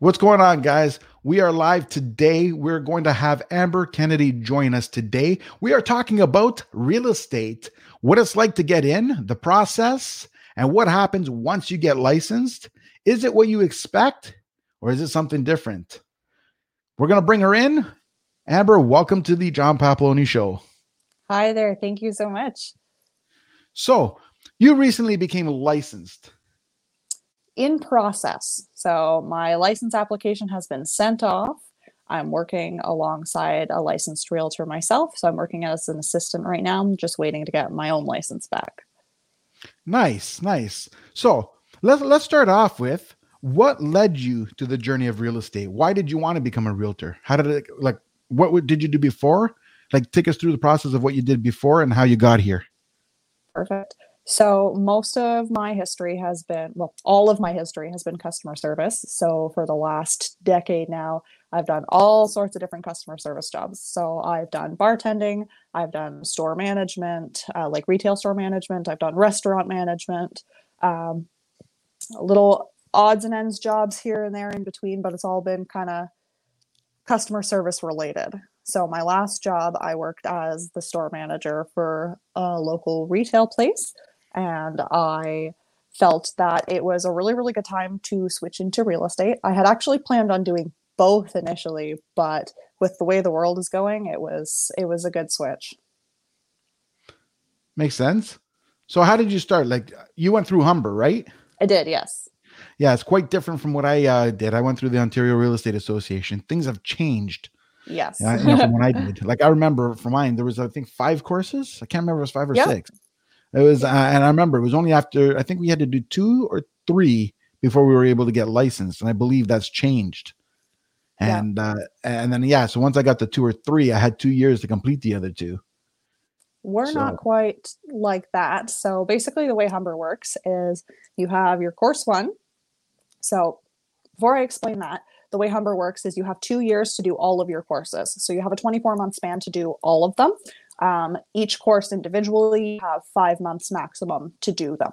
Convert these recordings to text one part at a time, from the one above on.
What's going on, guys? We are live today. We're going to have Amber Kennedy join us today. We are talking about real estate, what it's like to get in, the process, and what happens once you get licensed. Is it what you expect, or is it something different? We're going to bring her in. Amber, welcome to the John Papaloni Show. Hi there. Thank you so much. So, you recently became licensed in process. So my license application has been sent off. I'm working alongside a licensed realtor myself. So I'm working as an assistant right now. I'm just waiting to get my own license back. Nice, nice. So let's let's start off with what led you to the journey of real estate? Why did you want to become a realtor? How did it like what did you do before? Like take us through the process of what you did before and how you got here. Perfect. So, most of my history has been, well, all of my history has been customer service. So, for the last decade now, I've done all sorts of different customer service jobs. So, I've done bartending, I've done store management, uh, like retail store management, I've done restaurant management, um, little odds and ends jobs here and there in between, but it's all been kind of customer service related. So, my last job, I worked as the store manager for a local retail place and I felt that it was a really, really good time to switch into real estate. I had actually planned on doing both initially, but with the way the world is going, it was it was a good switch. Makes sense. So how did you start? Like you went through Humber, right? I did, yes. Yeah, it's quite different from what I uh, did. I went through the Ontario Real Estate Association. Things have changed. Yes. You know, from what I did. Like I remember for mine, there was I think five courses. I can't remember if it was five or yep. six. It was, uh, and I remember it was only after I think we had to do two or three before we were able to get licensed, and I believe that's changed. And yeah. uh, and then yeah, so once I got the two or three, I had two years to complete the other two. We're so. not quite like that. So basically, the way Humber works is you have your course one. So before I explain that, the way Humber works is you have two years to do all of your courses. So you have a 24 month span to do all of them. Um, each course individually have five months maximum to do them.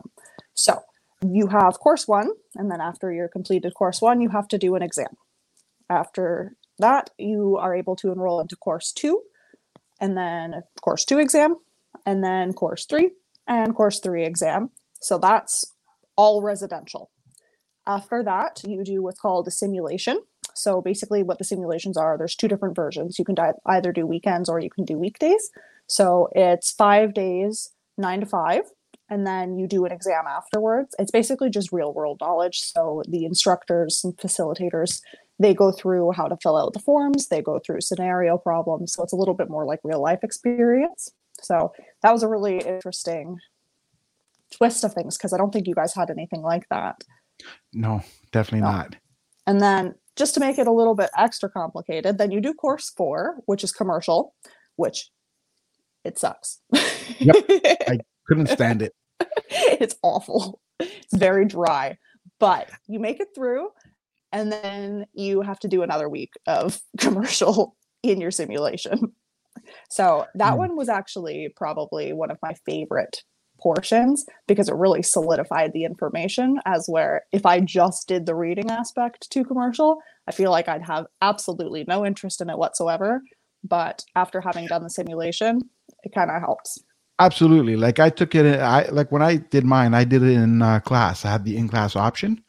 So you have course one, and then after you're completed course one, you have to do an exam. After that, you are able to enroll into course two, and then course two exam, and then course three, and course three exam. So that's all residential. After that, you do what's called a simulation. So basically, what the simulations are, there's two different versions. You can either do weekends or you can do weekdays. So it's five days, nine to five, and then you do an exam afterwards. It's basically just real world knowledge. So the instructors and facilitators, they go through how to fill out the forms, they go through scenario problems. So it's a little bit more like real life experience. So that was a really interesting twist of things because I don't think you guys had anything like that. No, definitely no. not. And then just to make it a little bit extra complicated, then you do course four, which is commercial, which it sucks. yep. I couldn't stand it. it's awful. It's very dry, but you make it through and then you have to do another week of commercial in your simulation. So that mm. one was actually probably one of my favorite portions because it really solidified the information as where if I just did the reading aspect to commercial, I feel like I'd have absolutely no interest in it whatsoever. But after having done the simulation, it kind of helps. Absolutely. Like I took it, I like when I did mine, I did it in uh, class. I had the in class option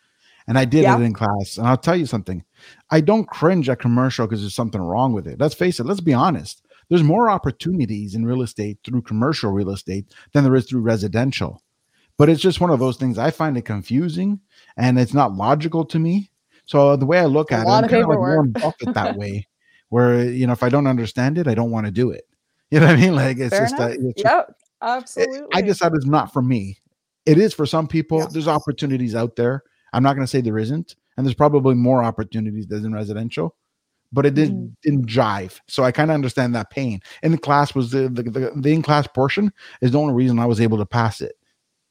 and I did yeah. it in class. And I'll tell you something I don't cringe at commercial because there's something wrong with it. Let's face it, let's be honest. There's more opportunities in real estate through commercial real estate than there is through residential. But it's just one of those things I find it confusing and it's not logical to me. So the way I look at it, I'm kind of like Warren Buffett that way, where you know if I don't understand it, I don't want to do it. You know what I mean? Like it's Fair just, a, it's yep, absolutely. It, I decided it's not for me. It is for some people. There's opportunities out there. I'm not going to say there isn't, and there's probably more opportunities than in residential, but it didn't mm. didn't jive. So I kind of understand that pain. In the class was the the, the, the in class portion is the only reason I was able to pass it.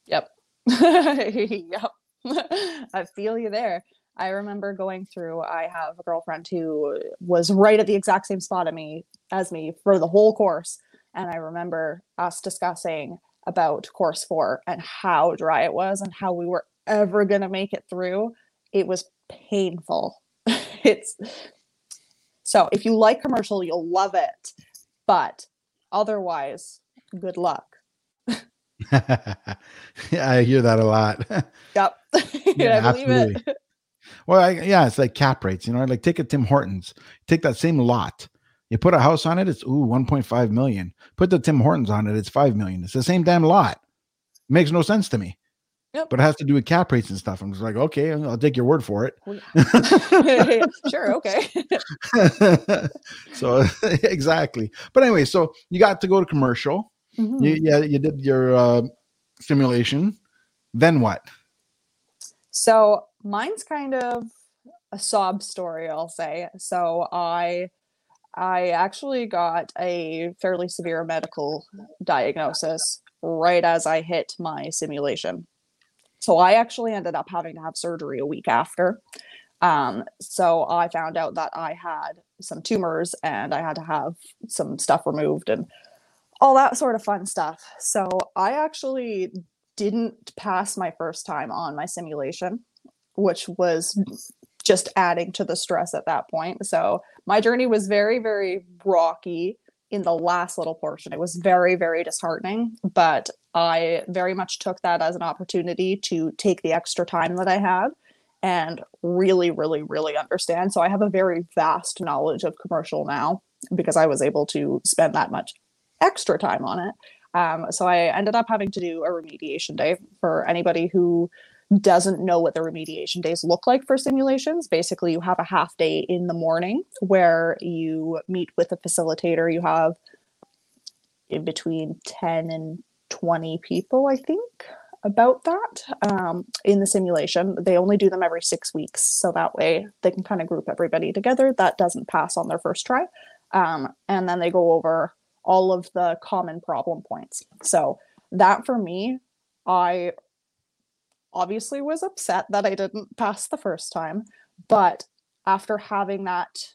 Yep. yep. I feel you there. I remember going through, I have a girlfriend who was right at the exact same spot at me as me for the whole course. And I remember us discussing about course four and how dry it was and how we were ever going to make it through. It was painful. it's so if you like commercial, you'll love it. But otherwise, good luck. yeah, I hear that a lot. Yep. yeah, absolutely. it. Well, I, yeah, it's like cap rates, you know, like take a Tim Hortons, take that same lot, you put a house on it, it's ooh 1.5 million. Put the Tim Hortons on it, it's 5 million. It's the same damn lot. It makes no sense to me. Yep. But it has to do with cap rates and stuff. I'm just like, okay, I'll take your word for it. sure, okay. so exactly. But anyway, so you got to go to commercial. Mm-hmm. You, yeah, you did your uh, simulation. Then what? So mine's kind of a sob story, I'll say. So I I actually got a fairly severe medical diagnosis right as I hit my simulation. So I actually ended up having to have surgery a week after. Um, so I found out that I had some tumors and I had to have some stuff removed and all that sort of fun stuff. So I actually didn't pass my first time on my simulation, which was just adding to the stress at that point. So my journey was very, very rocky in the last little portion. It was very, very disheartening, but I very much took that as an opportunity to take the extra time that I had and really, really, really understand. So I have a very vast knowledge of commercial now because I was able to spend that much extra time on it. Um, so I ended up having to do a remediation day for anybody who doesn't know what the remediation days look like for simulations, basically you have a half day in the morning where you meet with a facilitator. You have in between 10 and 20 people, I think, about that um, in the simulation. They only do them every six weeks. So that way they can kind of group everybody together that doesn't pass on their first try. Um, and then they go over all of the common problem points. So that for me, I obviously was upset that I didn't pass the first time, but after having that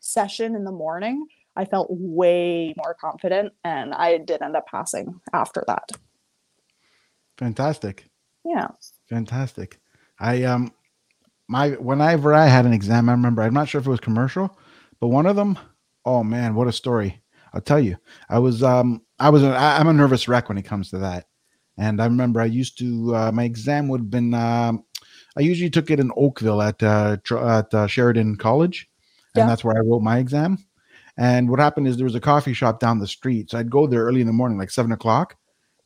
session in the morning, I felt way more confident and I did end up passing after that. Fantastic. Yeah. Fantastic. I um my whenever I had an exam, I remember I'm not sure if it was commercial, but one of them, oh man, what a story. I'll tell you. I was um I was a, I'm a nervous wreck when it comes to that. And I remember I used to uh, my exam would have been um, I usually took it in Oakville at uh, at uh, Sheridan College, and yeah. that's where I wrote my exam. And what happened is there was a coffee shop down the street, so I'd go there early in the morning, like seven o'clock,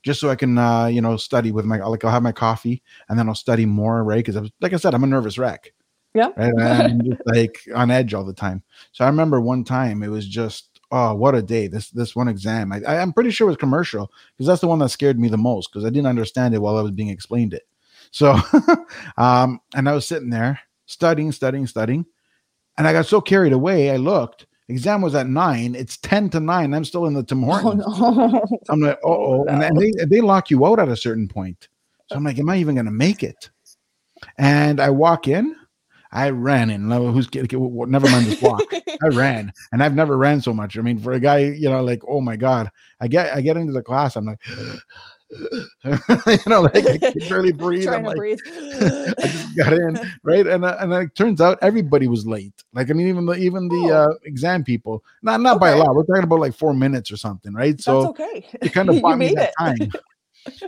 just so I can uh, you know study with my like I'll have my coffee and then I'll study more, right? Because like I said, I'm a nervous wreck. Yeah, right? I'm just like on edge all the time. So I remember one time it was just oh, what a day! This this one exam. I, I am pretty sure it was commercial because that's the one that scared me the most because I didn't understand it while I was being explained it. So, um, and I was sitting there studying, studying, studying, and I got so carried away. I looked. Exam was at nine. It's ten to nine. I'm still in the Tim oh, Hortons. Oh, no. I'm like, oh, no. and, they they lock you out at a certain point. So I'm like, am I even going to make it? And I walk in I ran in. Who's never mind this walk. I ran, and I've never ran so much. I mean, for a guy, you know, like oh my god, I get I get into the class, I'm like. you know, like I can barely breathe. I'm like, breathe. I just got in, right? And uh, and it turns out everybody was late. Like I mean, even the even the oh. uh, exam people, not not okay. by a lot. We're talking about like four minutes or something, right? So That's okay. It kind of bought me that it. time.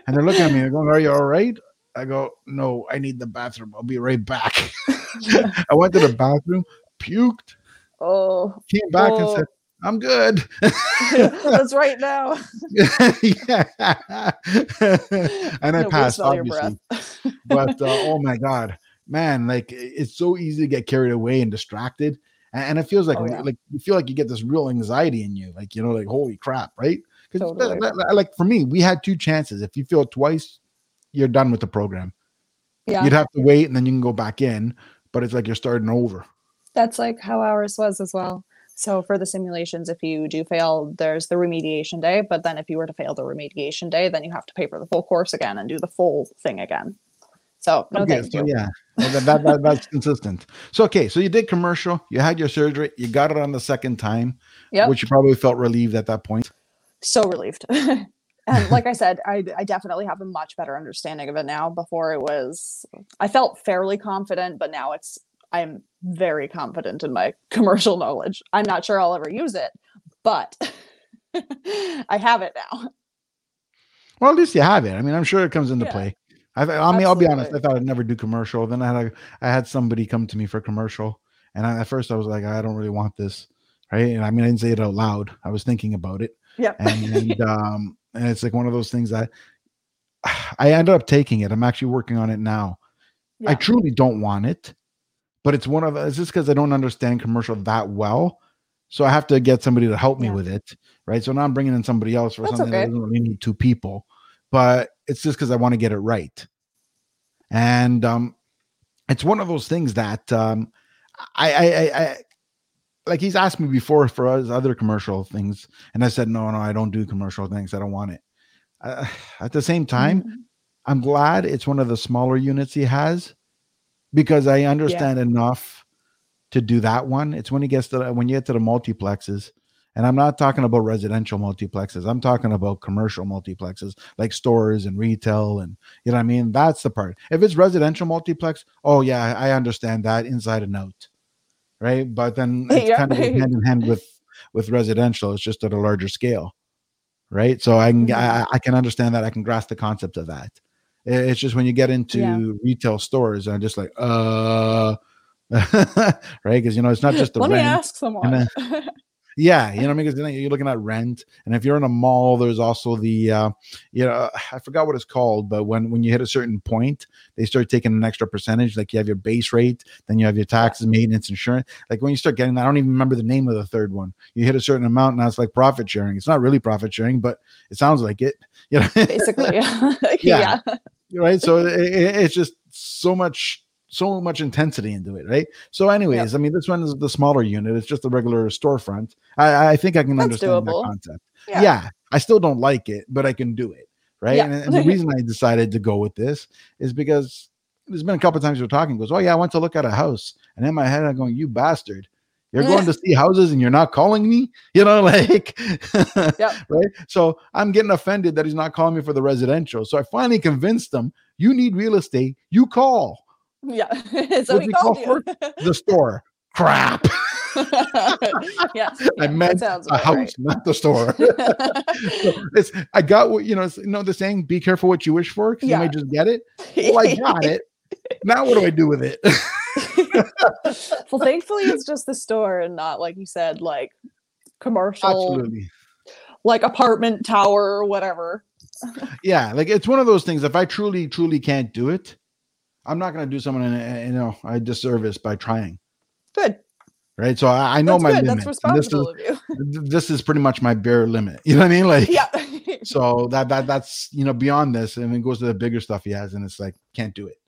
And they're looking at me, they're going, "Are you all right?" I go, "No, I need the bathroom. I'll be right back." I went to the bathroom, puked. Oh, came back oh. and said, I'm good. That's right now. yeah. and I no, passed, obviously. but uh, oh my God, man, like it's so easy to get carried away and distracted. And, and it feels like, oh, yeah. like you feel like you get this real anxiety in you. Like, you know, like, holy crap, right? Because totally. like for me, we had two chances. If you feel twice, you're done with the program. Yeah. You'd have to wait and then you can go back in but it's like you're starting over. That's like how ours was as well. So for the simulations, if you do fail, there's the remediation day. But then if you were to fail the remediation day, then you have to pay for the full course again and do the full thing again. So no okay, thank so you. Yeah, that, that, that, that's consistent. So okay, so you did commercial, you had your surgery, you got it on the second time, yeah, which you probably felt relieved at that point. So relieved. and like I said, I, I definitely have a much better understanding of it now. Before it was, I felt fairly confident, but now it's I'm very confident in my commercial knowledge. I'm not sure I'll ever use it, but I have it now. Well, at least you have it. I mean, I'm sure it comes into yeah. play. I, I mean, Absolutely. I'll be honest. I thought I'd never do commercial. Then I had a, I had somebody come to me for commercial, and I, at first I was like, I don't really want this, right? And I mean, I didn't say it out loud. I was thinking about it. Yeah. And, and um, and it's like one of those things that I ended up taking it. I'm actually working on it now. Yeah. I truly don't want it, but it's one of it's just because I don't understand commercial that well. So I have to get somebody to help me yeah. with it, right? So now I'm bringing in somebody else for That's something okay. that doesn't really need two people, but it's just because I want to get it right. And um, it's one of those things that um, I, I, I, I like he's asked me before for us other commercial things, and I said no, no, I don't do commercial things. I don't want it. Uh, at the same time, mm-hmm. I'm glad it's one of the smaller units he has because I understand yeah. enough to do that one. It's when he gets to when you get to the multiplexes, and I'm not talking about residential multiplexes. I'm talking about commercial multiplexes like stores and retail, and you know what I mean. That's the part. If it's residential multiplex, oh yeah, I understand that inside and out, right? But then it's yeah. kind of hand in hand with with residential. It's just at a larger scale, right? So I can mm-hmm. I, I can understand that. I can grasp the concept of that. It's just when you get into yeah. retail stores, I'm just like, uh, right? Because you know, it's not just the Let rent. me ask someone. yeah, you know, because you're looking at rent, and if you're in a mall, there's also the, uh, you know, I forgot what it's called, but when when you hit a certain point, they start taking an extra percentage. Like you have your base rate, then you have your taxes, maintenance, insurance. Like when you start getting, I don't even remember the name of the third one. You hit a certain amount, now it's like profit sharing. It's not really profit sharing, but it sounds like it. You know, basically, yeah. yeah right so it, it's just so much so much intensity into it right so anyways yep. i mean this one is the smaller unit it's just a regular storefront i i think i can That's understand doable. that concept yeah. yeah. i still don't like it but i can do it right yeah. and, and the reason i decided to go with this is because there's been a couple times we're talking goes oh yeah i went to look at a house and in my head i'm going you bastard you're going to see houses and you're not calling me, you know, like, yep. right? So I'm getting offended that he's not calling me for the residential. So I finally convinced him, you need real estate, you call. Yeah. so he called you. the store. Crap. yeah, I meant a house, right. not the store. it's I got what you know. You know the saying, "Be careful what you wish for," because yeah. you may just get it. Well, I got it. Now what do I do with it? well, thankfully, it's just the store and not like you said, like commercial, Absolutely. like apartment tower or whatever. yeah, like it's one of those things. If I truly, truly can't do it, I'm not going to do someone, you know, a disservice by trying. Good. Right. So I, I know That's my good. limit. That's responsible this is, of you. this is pretty much my bare limit. You know what I mean? Like, yeah. so that that that's you know beyond this, and it goes to the bigger stuff he has, and it's like can't do it.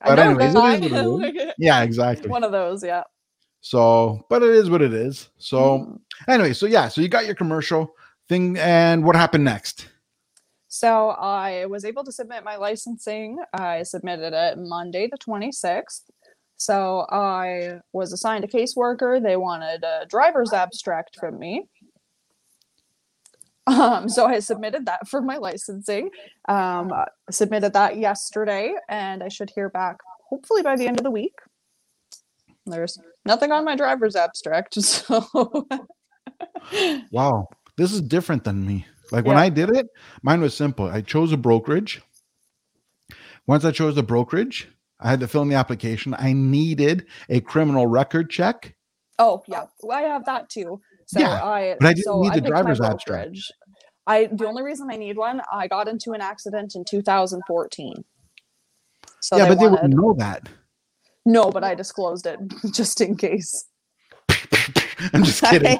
but anyways, yeah, exactly. One of those, yeah. So, but it is what it is. So, mm. anyway, so yeah, so you got your commercial thing, and what happened next? So I was able to submit my licensing. I submitted it Monday the 26th. So I was assigned a caseworker. They wanted a driver's abstract from me. Um, so I submitted that for my licensing. Um, submitted that yesterday, and I should hear back hopefully by the end of the week. There's nothing on my driver's abstract, so. wow, this is different than me. Like when. I did it, mine was simple. I chose a brokerage. Once I chose the brokerage, I had to fill in the application. I needed a criminal record check. Oh yeah, well, I have that too. So yeah, I but I didn't so need the driver's abstract. I the only reason I need one, I got into an accident in 2014. So yeah, they but wanted, they wouldn't know that. No, but I disclosed it just in case. I'm just kidding. I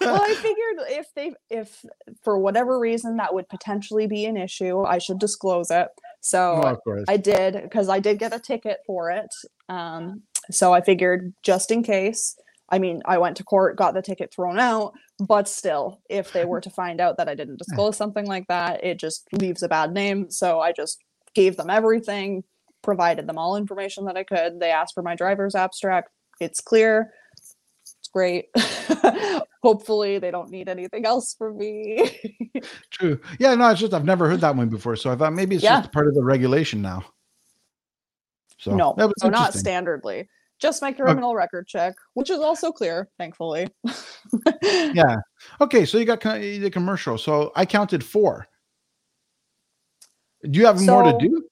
well, I figured if they, if for whatever reason that would potentially be an issue, I should disclose it. So oh, I did because I did get a ticket for it. Um, so I figured just in case. I mean, I went to court, got the ticket thrown out, but still, if they were to find out that I didn't disclose something like that, it just leaves a bad name. So I just gave them everything, provided them all information that I could. They asked for my driver's abstract. It's clear. Great. Hopefully, they don't need anything else from me. True. Yeah, no, it's just I've never heard that one before. So I thought maybe it's yeah. just part of the regulation now. So no, so not standardly. Just my oh. criminal okay. record check, which is also clear, thankfully. yeah. Okay, so you got the commercial. So I counted four. Do you have so, more to do?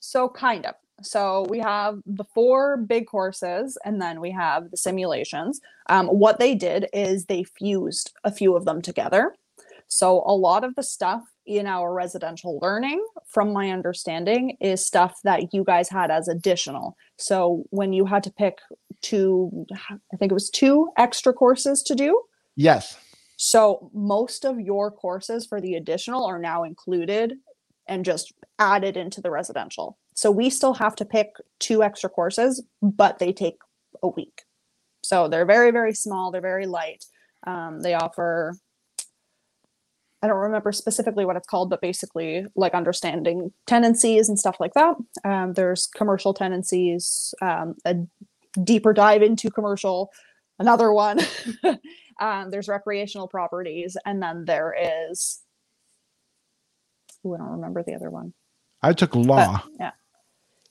So kind of. So we have the four big courses and then we have the simulations. Um, what they did is they fused a few of them together. So a lot of the stuff in our residential learning, from my understanding, is stuff that you guys had as additional. So when you had to pick two, I think it was two extra courses to do. Yes. So most of your courses for the additional are now included and just added into the residential. So we still have to pick two extra courses, but they take a week. So they're very, very small. They're very light. Um, they offer, I don't remember specifically what it's called, but basically like understanding tenancies and stuff like that. Um, there's commercial tenancies, um, a deeper dive into commercial, another one. um, there's recreational properties, and then there is, ooh, I don't remember the other one. I took law. But, yeah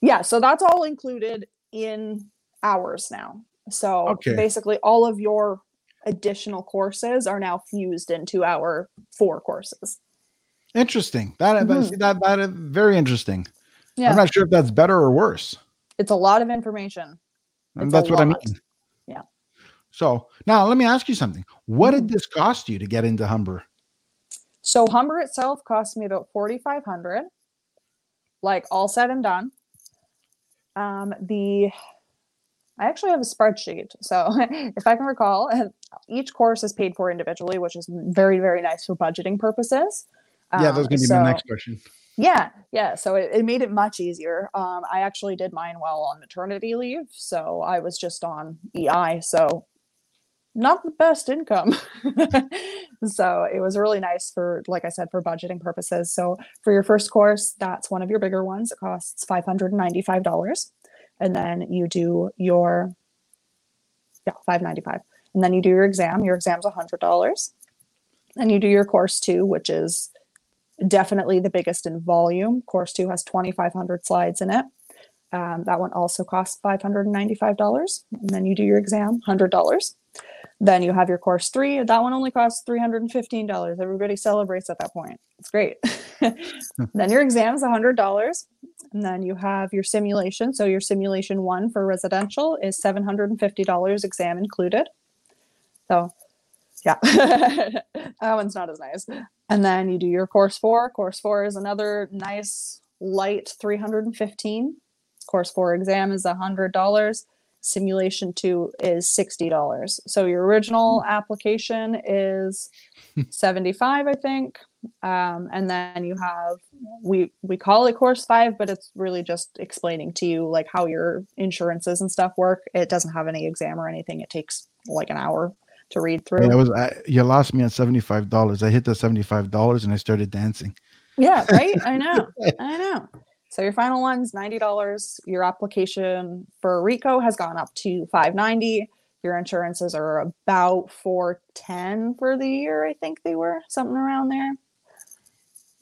yeah so that's all included in ours now. So okay. basically all of your additional courses are now fused into our four courses. Interesting. That mm-hmm. that, that is very interesting. Yeah. i'm not sure if that's better or worse. It's a lot of information. And that's what i mean. Yeah. So now let me ask you something. What mm-hmm. did this cost you to get into humber? So humber itself cost me about 4500 like all said and done um, the I actually have a spreadsheet. So if I can recall, each course is paid for individually, which is very, very nice for budgeting purposes. Yeah, that's going to be so, my next question. Yeah, yeah. So it, it made it much easier. Um, I actually did mine while on maternity leave. So I was just on EI. So not the best income. so it was really nice for, like I said, for budgeting purposes. So for your first course, that's one of your bigger ones. It costs $595. And then you do your, yeah, 595 And then you do your exam. Your exam's $100. And you do your course two, which is definitely the biggest in volume. Course two has 2,500 slides in it. Um, that one also costs $595. And then you do your exam, $100. Then you have your course three. That one only costs $315. Everybody celebrates at that point. It's great. then your exam is $100. And then you have your simulation. So your simulation one for residential is $750, exam included. So yeah, that one's not as nice. And then you do your course four. Course four is another nice light 315. Course four exam is $100 simulation two is $60 so your original hmm. application is 75 i think. Um, and then you have we we call it course five but it's really just explaining to you like how your insurances and stuff work. It doesn't have any exam or anything. It takes like an hour to read through. Yeah, was I, you lost me at $75 i hit the $75 and i started dancing. Yeah right? I know. I know so your final one's $90. Your application for RECO has gone up to 590. Your insurances are about 410 for the year, I think they were, something around there.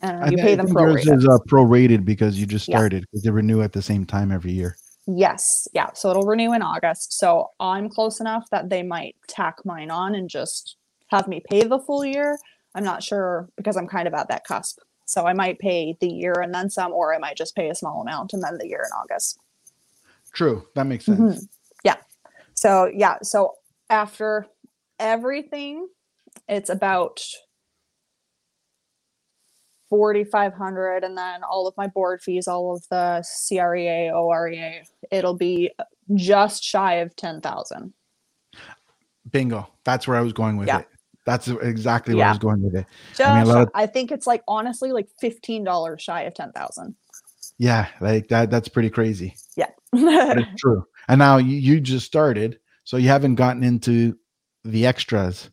And you pay them prorated. Yours is uh, prorated because you just started because yeah. they renew at the same time every year. Yes. Yeah. So it'll renew in August. So I'm close enough that they might tack mine on and just have me pay the full year. I'm not sure because I'm kind of at that cusp. So I might pay the year and then some, or I might just pay a small amount and then the year in August. True. That makes sense. Mm-hmm. Yeah. So, yeah. So after everything, it's about 4500 and then all of my board fees all of the crea OREA it'll be just shy of 10000 bingo that's where i was going with yeah. it that's exactly yeah. where I was going with it. Just, I, mean, of, I think it's like honestly like fifteen dollars shy of ten thousand. Yeah, like that. That's pretty crazy. Yeah, it's true. And now you, you just started, so you haven't gotten into the extras.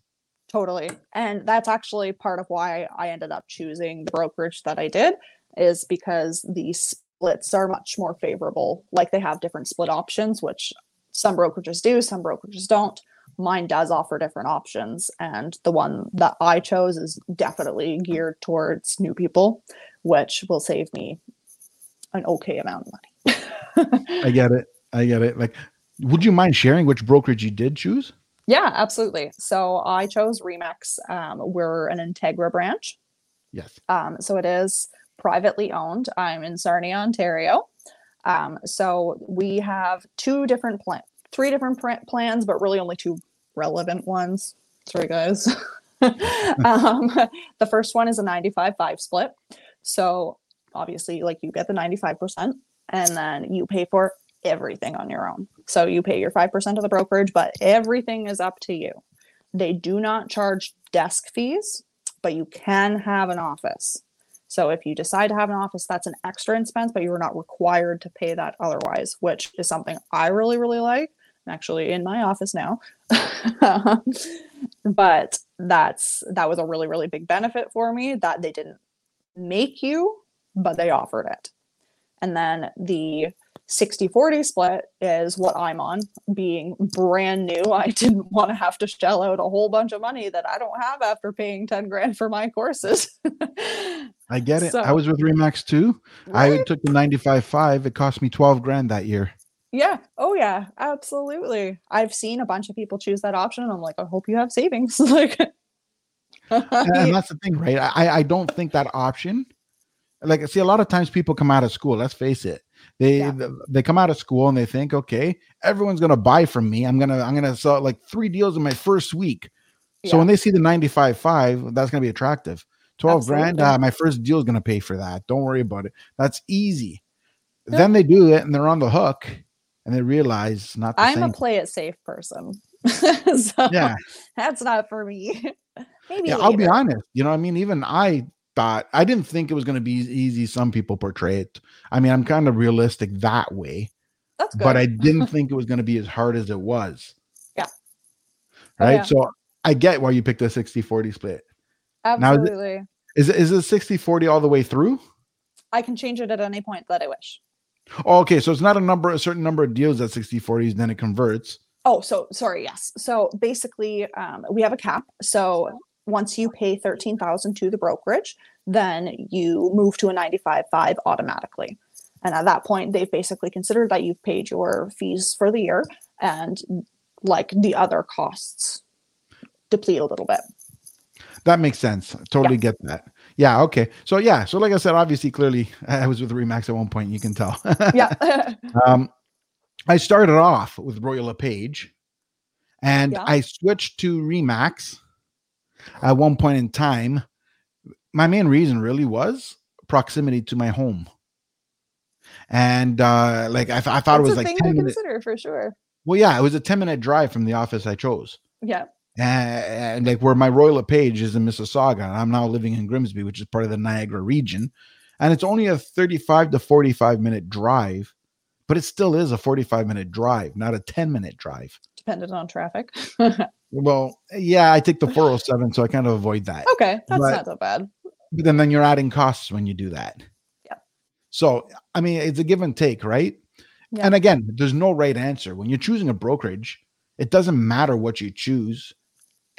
Totally, and that's actually part of why I ended up choosing the brokerage that I did, is because the splits are much more favorable. Like they have different split options, which some brokerages do, some brokerages don't mine does offer different options and the one that i chose is definitely geared towards new people which will save me an okay amount of money. I get it. I get it. Like, would you mind sharing which brokerage you did choose? Yeah, absolutely. So I chose Remax. Um, we're an Integra branch. Yes. Um, so it is privately owned. I'm in Sarnia, Ontario. Um, so we have two different plans, three different plans, but really only two relevant ones. Sorry, guys. um, the first one is a 95 5 split. So obviously, like you get the 95%, and then you pay for everything on your own. So you pay your 5% of the brokerage, but everything is up to you. They do not charge desk fees, but you can have an office. So if you decide to have an office, that's an extra expense, but you're not required to pay that otherwise, which is something I really, really like. Actually in my office now. but that's that was a really, really big benefit for me that they didn't make you, but they offered it. And then the 60 40 split is what I'm on. Being brand new, I didn't want to have to shell out a whole bunch of money that I don't have after paying 10 grand for my courses. I get it. So, I was with Remax too. Right? I took the 95 5. It cost me 12 grand that year. Yeah. Oh, yeah. Absolutely. I've seen a bunch of people choose that option. And I'm like, I hope you have savings. like, and that's the thing, right? I, I don't think that option, like, see, a lot of times people come out of school, let's face it they yeah. they come out of school and they think, okay, everyone's gonna buy from me. I'm gonna I'm gonna sell like three deals in my first week. Yeah. So when they see the 95.5, that's gonna be attractive. 12 Absolutely. grand, uh, my first deal is gonna pay for that. Don't worry about it. That's easy. Yeah. Then they do it and they're on the hook and they realize not. I'm same. a play it safe person. so yeah, that's not for me. Maybe yeah, I'll be honest. You know, I mean, even I thought I didn't think it was going to be easy. Some people portray it. I mean, I'm kind of realistic that way. That's good. But I didn't think it was going to be as hard as it was. Yeah. Right. Yeah. So I get why you picked a 60 40 split. Absolutely. Now, is it, is it 60 40 all the way through? I can change it at any point that I wish. Oh, okay. So it's not a number, a certain number of deals at 60 40s, then it converts. Oh, so sorry. Yes. So basically, um, we have a cap. So once you pay 13000 to the brokerage then you move to a 95.5 automatically and at that point they've basically considered that you've paid your fees for the year and like the other costs deplete a little bit that makes sense I totally yeah. get that yeah okay so yeah so like i said obviously clearly i was with remax at one point you can tell yeah um i started off with royal lepage and yeah. i switched to remax at one point in time, my main reason really was proximity to my home. And uh, like I, th- I thought That's it was like 10 minutes. consider for sure. Well, yeah, it was a 10 minute drive from the office I chose. Yeah. And, and like where my Royal LePage is in Mississauga, and I'm now living in Grimsby, which is part of the Niagara region. And it's only a 35 to 45 minute drive, but it still is a 45 minute drive, not a 10 minute drive. Dependent on traffic. Well, yeah, I take the 407, so I kind of avoid that. Okay, that's but, not so bad. But then, then you're adding costs when you do that. Yeah. So, I mean, it's a give and take, right? Yeah. And again, there's no right answer. When you're choosing a brokerage, it doesn't matter what you choose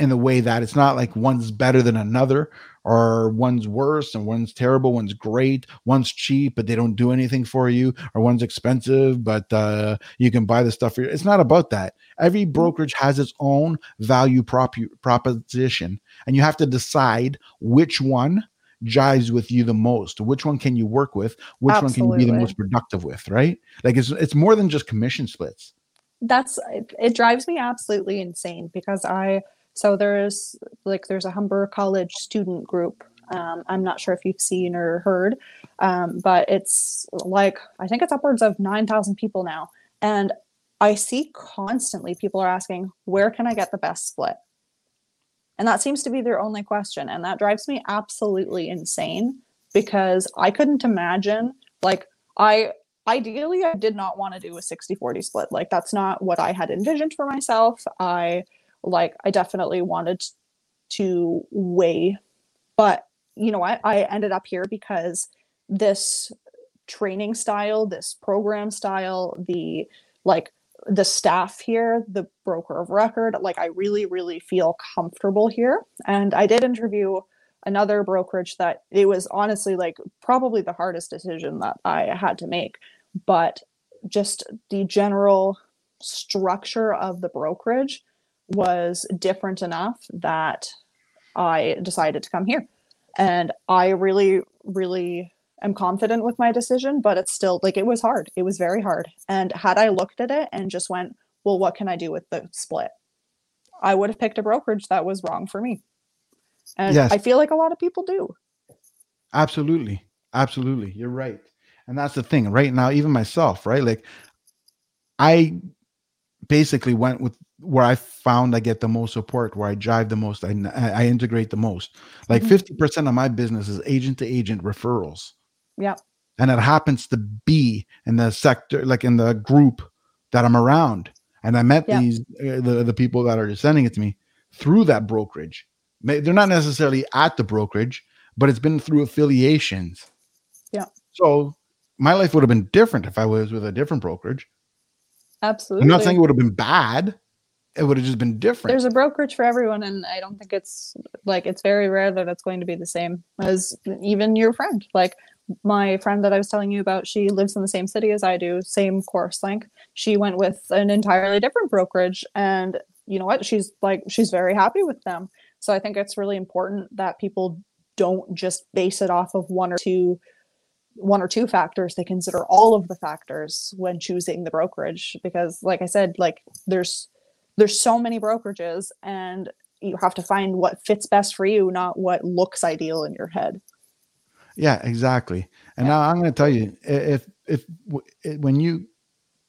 in the way that it's not like one's better than another or one's worse and one's terrible, one's great, one's cheap, but they don't do anything for you, or one's expensive, but uh, you can buy the stuff for you. It's not about that. Every mm-hmm. brokerage has its own value prop- proposition, and you have to decide which one jives with you the most which one can you work with which Absolutely. one can you be the most productive with right like it's it's more than just commission splits that's it drives me absolutely insane because i so there's like there's a Humber College student group. Um, I'm not sure if you've seen or heard, um, but it's like I think it's upwards of nine thousand people now, and I see constantly people are asking, "Where can I get the best split?" And that seems to be their only question, and that drives me absolutely insane because I couldn't imagine like I ideally I did not want to do a 60-40 split. Like that's not what I had envisioned for myself. I like I definitely wanted to weigh, but you know what? I ended up here because this training style, this program style, the like the staff here, the broker of record, like I really, really feel comfortable here. And I did interview another brokerage that it was honestly like probably the hardest decision that I had to make. But just the general structure of the brokerage was different enough that I decided to come here. And I really, really am confident with my decision, but it's still like it was hard. It was very hard. And had I looked at it and just went, well, what can I do with the split? I would have picked a brokerage that was wrong for me. And yes. I feel like a lot of people do. Absolutely. Absolutely. You're right. And that's the thing right now, even myself, right? Like I basically went with where I found I get the most support, where I drive the most, I, I integrate the most. Like mm-hmm. 50% of my business is agent to agent referrals. Yeah. And it happens to be in the sector, like in the group that I'm around. And I met yeah. these, uh, the, the people that are sending it to me through that brokerage. They're not necessarily at the brokerage, but it's been through affiliations. Yeah. So my life would have been different if I was with a different brokerage. Absolutely. I'm not saying it would have been bad. It would have just been different. There's a brokerage for everyone, and I don't think it's like it's very rare that it's going to be the same as even your friend. Like my friend that I was telling you about, she lives in the same city as I do, same course length. She went with an entirely different brokerage, and you know what? She's like she's very happy with them. So I think it's really important that people don't just base it off of one or two one or two factors they consider all of the factors when choosing the brokerage because like i said like there's there's so many brokerages and you have to find what fits best for you not what looks ideal in your head yeah exactly and yeah. now i'm going to tell you if if when you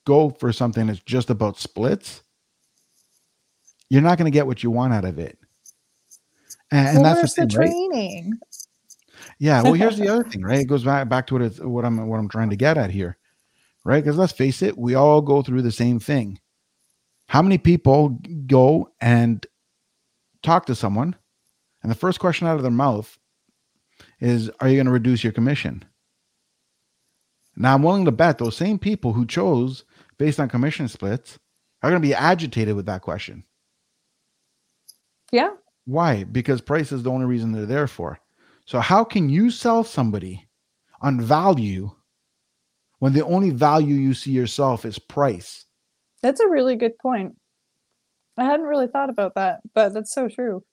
go for something that's just about splits you're not going to get what you want out of it and, and that's the, thing, the training right? Yeah. Well, here's the other thing, right? It goes back back to what it's, what I'm what I'm trying to get at here, right? Because let's face it, we all go through the same thing. How many people go and talk to someone, and the first question out of their mouth is, "Are you going to reduce your commission?" Now, I'm willing to bet those same people who chose based on commission splits are going to be agitated with that question. Yeah. Why? Because price is the only reason they're there for. So, how can you sell somebody on value when the only value you see yourself is price? That's a really good point. I hadn't really thought about that, but that's so true.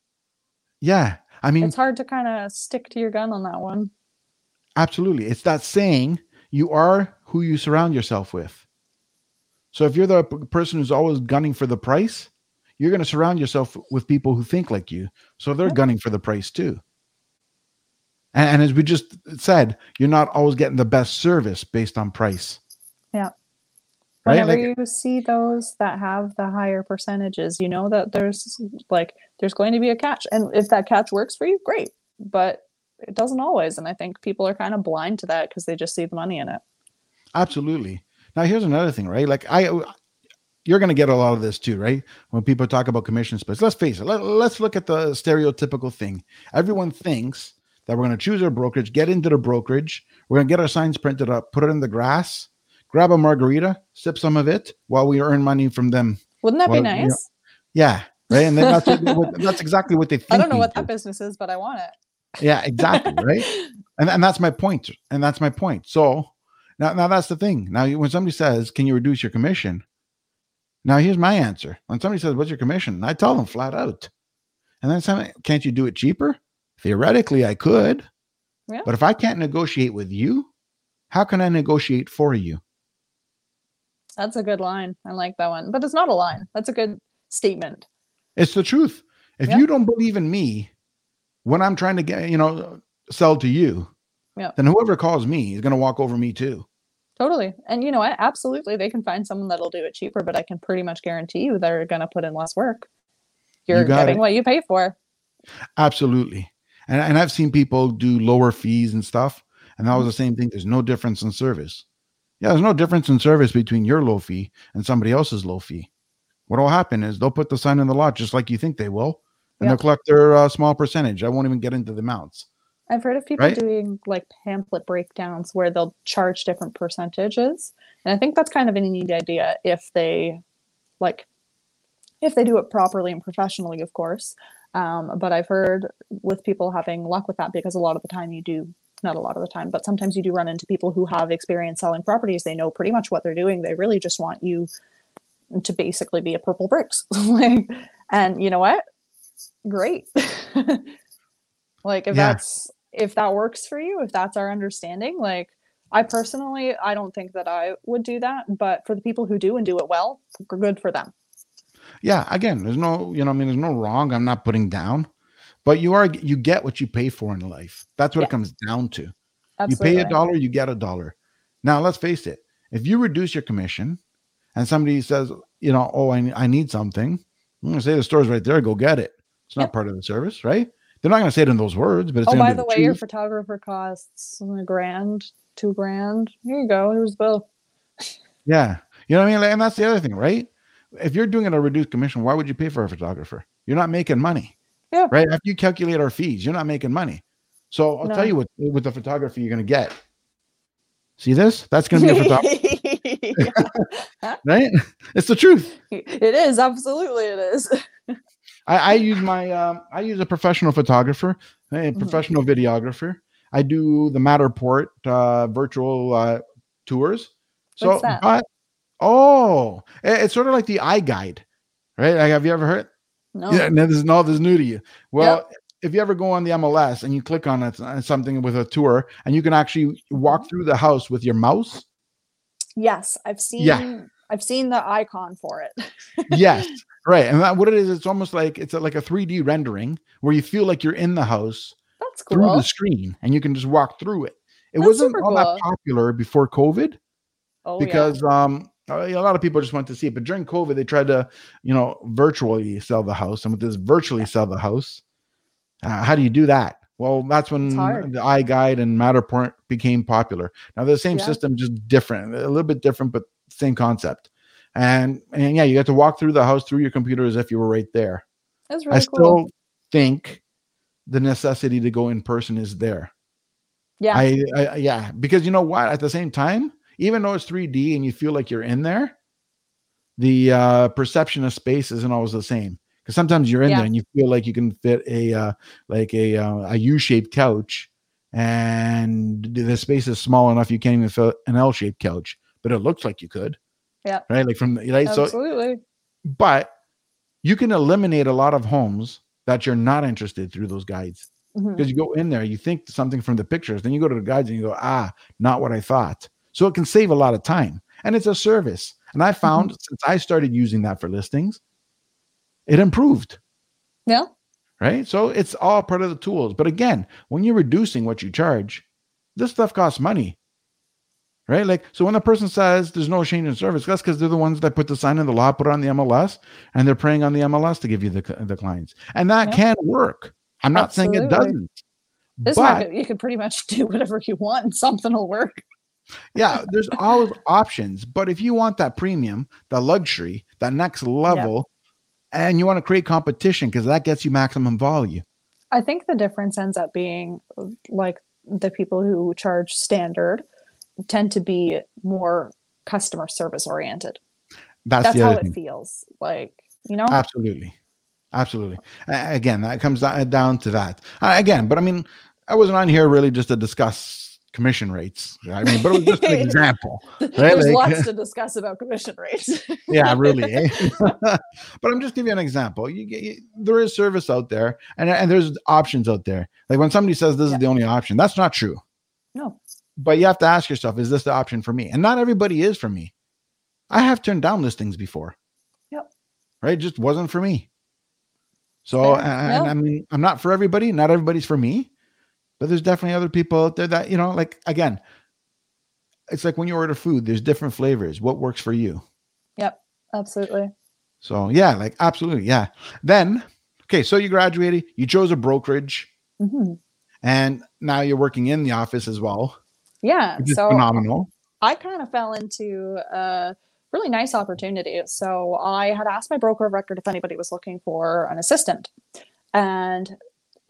Yeah. I mean, it's hard to kind of stick to your gun on that one. Absolutely. It's that saying you are who you surround yourself with. So if you're the person who's always gunning for the price, you're going to surround yourself with people who think like you. So they're gunning for the price too. And, and as we just said, you're not always getting the best service based on price. Yeah. Right? Whenever like, you see those that have the higher percentages, you know that there's like there's going to be a catch. And if that catch works for you, great. But it doesn't always. And I think people are kind of blind to that because they just see the money in it. Absolutely. Now here's another thing, right? Like I you're going to get a lot of this too, right? When people talk about commission splits, let's face it. Let, us look at the stereotypical thing. Everyone thinks that we're going to choose our brokerage, get into the brokerage. We're going to get our signs printed up, put it in the grass, grab a margarita, sip some of it while we earn money from them. Wouldn't that while, be nice? You know, yeah, right. And then that's what, that's exactly what they think. I don't know what that business is, but I want it. Yeah, exactly. Right. and and that's my point. And that's my point. So now now that's the thing. Now when somebody says, "Can you reduce your commission?" Now here's my answer. When somebody says, "What's your commission?" I tell them flat out. And then somebody, can't you do it cheaper? Theoretically, I could. Yeah. But if I can't negotiate with you, how can I negotiate for you? That's a good line. I like that one. But it's not a line. That's a good statement. It's the truth. If yeah. you don't believe in me when I'm trying to get, you know, sell to you, yeah. then whoever calls me is going to walk over me too. Totally. And you know what? Absolutely. They can find someone that'll do it cheaper, but I can pretty much guarantee you they're going to put in less work. You're you getting it. what you pay for. Absolutely. And, and I've seen people do lower fees and stuff. And that was mm-hmm. the same thing. There's no difference in service. Yeah, there's no difference in service between your low fee and somebody else's low fee. What will happen is they'll put the sign in the lot just like you think they will, and they'll collect their uh, small percentage. I won't even get into the amounts. I've heard of people right? doing like pamphlet breakdowns where they'll charge different percentages. And I think that's kind of a neat idea if they like if they do it properly and professionally, of course. Um, but I've heard with people having luck with that because a lot of the time you do not a lot of the time, but sometimes you do run into people who have experience selling properties. They know pretty much what they're doing. They really just want you to basically be a Purplebricks. like, and you know what? Great. like if yeah. that's if that works for you, if that's our understanding, like I personally, I don't think that I would do that, but for the people who do and do it well, good for them. Yeah, again, there's no, you know, I mean, there's no wrong. I'm not putting down, but you are, you get what you pay for in life. That's what yeah. it comes down to. Absolutely. You pay a dollar, you get a dollar. Now, let's face it. If you reduce your commission and somebody says, you know, oh, I, I need something, I'm going to say the store's right there, go get it. It's not yep. part of the service, right? They're not going to say it in those words, but it's oh, by the, the way, truth. your photographer costs a grand, two grand. Here you go. Here's the bill. Yeah, you know what I mean. And that's the other thing, right? If you're doing it at a reduced commission, why would you pay for a photographer? You're not making money. Yeah. Right. After you calculate our fees, you're not making money. So I'll no. tell you what with the photography you're going to get. See this? That's going to be a photographer. right? It's the truth. It is. Absolutely, it is. I, I use my um, I use a professional photographer, a mm-hmm. professional videographer. I do the Matterport uh, virtual uh, tours. So, but, oh, it's sort of like the iGuide, right? Like, have you ever heard? No. Yeah, this is all this is new to you. Well, yep. if you ever go on the MLS and you click on it, uh, something with a tour, and you can actually walk through the house with your mouse. Yes, I've seen. Yeah. I've seen the icon for it. yes, right. And that, what it is, it's almost like it's a, like a 3D rendering where you feel like you're in the house That's cool. through the screen, and you can just walk through it. It That's wasn't all cool. that popular before COVID. Oh, because yeah. um a lot of people just went to see it, but during COVID, they tried to, you know, virtually sell the house, and with this virtually sell the house, uh, how do you do that? Well, that's when the iGuide and Matterport became popular. Now the same yeah. system, just different, a little bit different, but same concept. And and yeah, you get to walk through the house through your computer as if you were right there. That's really I cool. still think the necessity to go in person is there. Yeah. I, I yeah, because you know what? At the same time, even though it's 3D and you feel like you're in there, the uh, perception of space isn't always the same. Because sometimes you're in yeah. there and you feel like you can fit a uh, like a uh, a U-shaped couch, and the space is small enough you can't even fit an L-shaped couch, but it looks like you could. Yeah. Right. Like from the right. Absolutely. So, but you can eliminate a lot of homes that you're not interested through those guides because mm-hmm. you go in there, you think something from the pictures, then you go to the guides and you go, ah, not what I thought. So it can save a lot of time. And it's a service. And I found mm-hmm. since I started using that for listings, it improved. Yeah. Right. So it's all part of the tools. But again, when you're reducing what you charge, this stuff costs money. Right. Like, so when the person says there's no change in service, that's because they're the ones that put the sign in the law, put it on the MLS, and they're praying on the MLS to give you the, the clients. And that yeah. can work. I'm not Absolutely. saying it doesn't. This but, market, you can pretty much do whatever you want and something will work yeah, there's always options. But if you want that premium, the luxury, that next level, yep. and you want to create competition because that gets you maximum value. I think the difference ends up being like the people who charge standard tend to be more customer service oriented. That's, That's how it feels like, you know? Absolutely. Absolutely. Again, that comes down to that. Again, but I mean, I wasn't on here really just to discuss commission rates. I mean, but it was just an example. Right? There's like, lots to discuss about commission rates. yeah, really. Eh? but I'm just giving you an example. You, you, there is service out there, and and there's options out there. Like when somebody says this yeah. is the only option, that's not true. No. But you have to ask yourself, is this the option for me? And not everybody is for me. I have turned down listings before. Yep. Right, it just wasn't for me. So, and, yep. I mean, I'm not for everybody. Not everybody's for me but there's definitely other people out there that, you know, like again, it's like when you order food, there's different flavors. What works for you? Yep, absolutely. So yeah, like absolutely, yeah. Then okay, so you graduated, you chose a brokerage, mm-hmm. and now you're working in the office as well. Yeah, so phenomenal. I kind of fell into a really nice opportunity. So I had asked my broker of record if anybody was looking for an assistant, and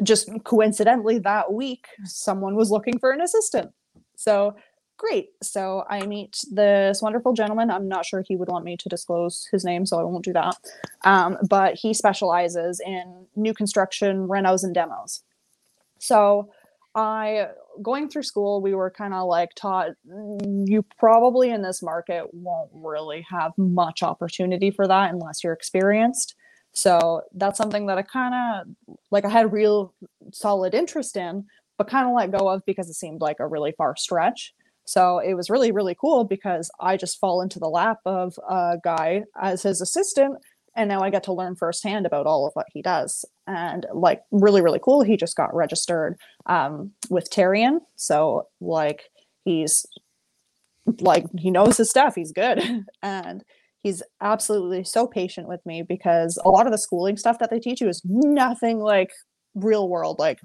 just coincidentally that week someone was looking for an assistant. So great. So i meet this wonderful gentleman. I'm not sure he would want me to disclose his name so i won't do that. Um, but he specializes in new construction renos and demos. So i going through school, we were kind of like taught mm, you probably in this market won't really have much opportunity for that unless you're experienced. So that's something that I kind of like I had real solid interest in, but kind of let go of because it seemed like a really far stretch. So it was really, really cool because I just fall into the lap of a guy as his assistant. And now I get to learn firsthand about all of what he does. And like, really, really cool. He just got registered um, with Tarion. So, like, he's like, he knows his stuff. He's good. and he's absolutely so patient with me because a lot of the schooling stuff that they teach you is nothing like real world. Like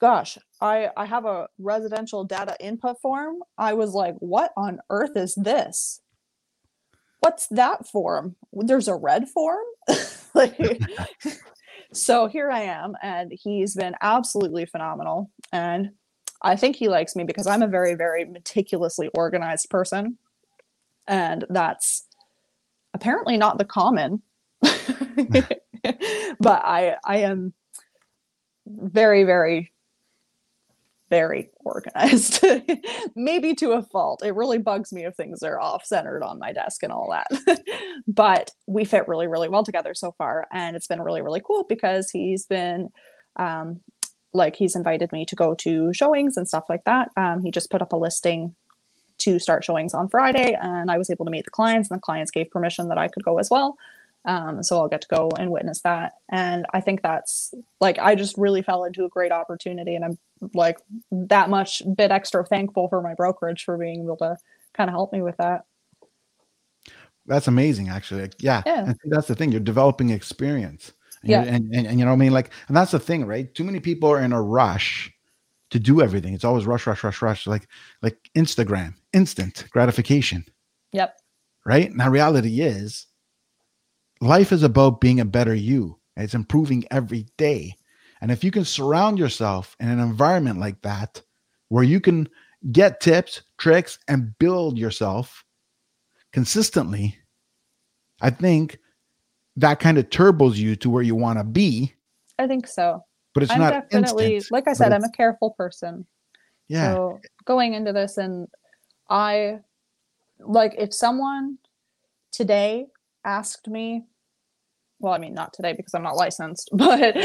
gosh i i have a residential data input form. I was like what on earth is this? What's that form? There's a red form? Like so here i am and he's been absolutely phenomenal. And i think he likes me because i'm a very very meticulously organized person. And that's apparently not the common. But i i am very very very organized. Maybe to a fault. It really bugs me if things are off centered on my desk and all that. But we fit really really well together so far and it's been really really cool because he's been um, like he's invited me to go to showings and stuff like that. Um, he just put up a listing to start showings on Friday, and I was able to meet the clients, and the clients gave permission that I could go as well. Um, so I'll get to go and witness that. And I think that's like I just really fell into a great opportunity, and I'm like that much bit extra thankful for my brokerage for being able to kind of help me with that. That's amazing, actually. Like, yeah, yeah. that's the thing. You're developing experience. And yeah, and, and and you know what I mean. Like, and that's the thing, right? Too many people are in a rush to do everything. It's always rush, rush, rush, rush. Like like Instagram, instant gratification. Yep. Right. Now, reality is, life is about being a better you. It's improving every day. And if you can surround yourself in an environment like that, where you can get tips, tricks, and build yourself consistently, I think that kind of turbos you to where you want to be. I think so but it's I'm not definitely instant, like I said, I'm a careful person. Yeah. So going into this, and I like if someone today asked me, well, I mean not today because I'm not licensed, but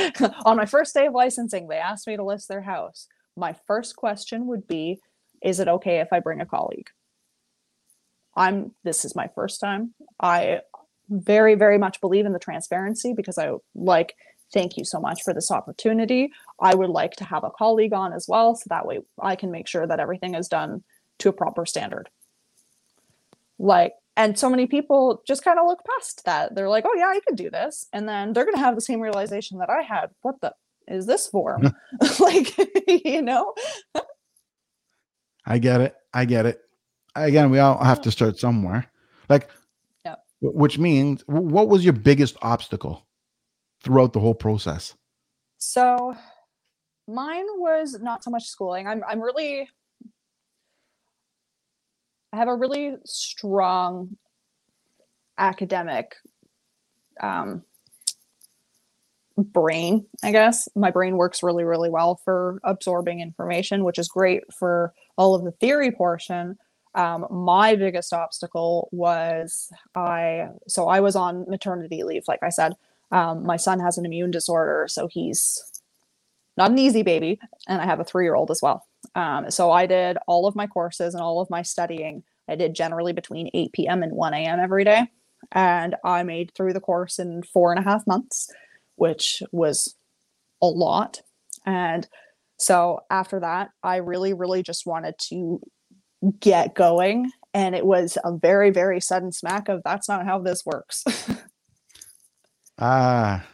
on my first day of licensing, they asked me to list their house. My first question would be, is it okay if I bring a colleague? I'm this is my first time. I very very much believe in the transparency because I like Thank you so much for this opportunity. I would like to have a colleague on as well, so that way I can make sure that everything is done to a proper standard. Like, and so many people just kind of look past that. They're like, oh, yeah, I could do this. And then they're going to have the same realization that I had. What the is this form? like, you know? I get it. I get it. Again, we all have to start somewhere. Like, yep. which means, what was your biggest obstacle? Throughout the whole process? So mine was not so much schooling. I'm I'm really I have a really strong academic um, brain, I guess. My brain works really, really well for absorbing information, which is great for all of the theory portion. Um, my biggest obstacle was I, so I was on maternity leave, like I said. Um, my son has an immune disorder, so he's not an easy baby, and I have a three year old as well. Um, so I did all of my courses and all of my studying. I did generally between 8 p.m. and 1 a.m. every day. And I made through the course in four and a half months, which was a lot. And so after that, I really, really just wanted to get going. And it was a very, very sudden smack of that's not how this works. Ah.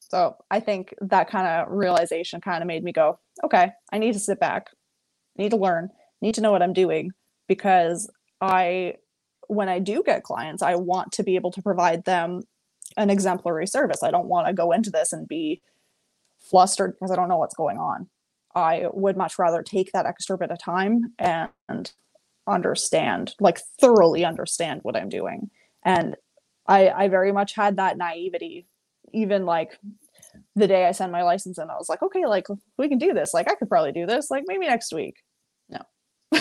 So I think that kind of realization kind of made me go, okay, I need to sit back, need to learn, need to know what I'm doing because I, when I do get clients, I want to be able to provide them an exemplary service. I don't want to go into this and be flustered because I don't know what's going on. I would much rather take that extra bit of time and understand, like thoroughly understand what I'm doing. And I, I very much had that naivety, even like the day I send my license in, I was like, okay, like we can do this. Like I could probably do this. Like maybe next week. No.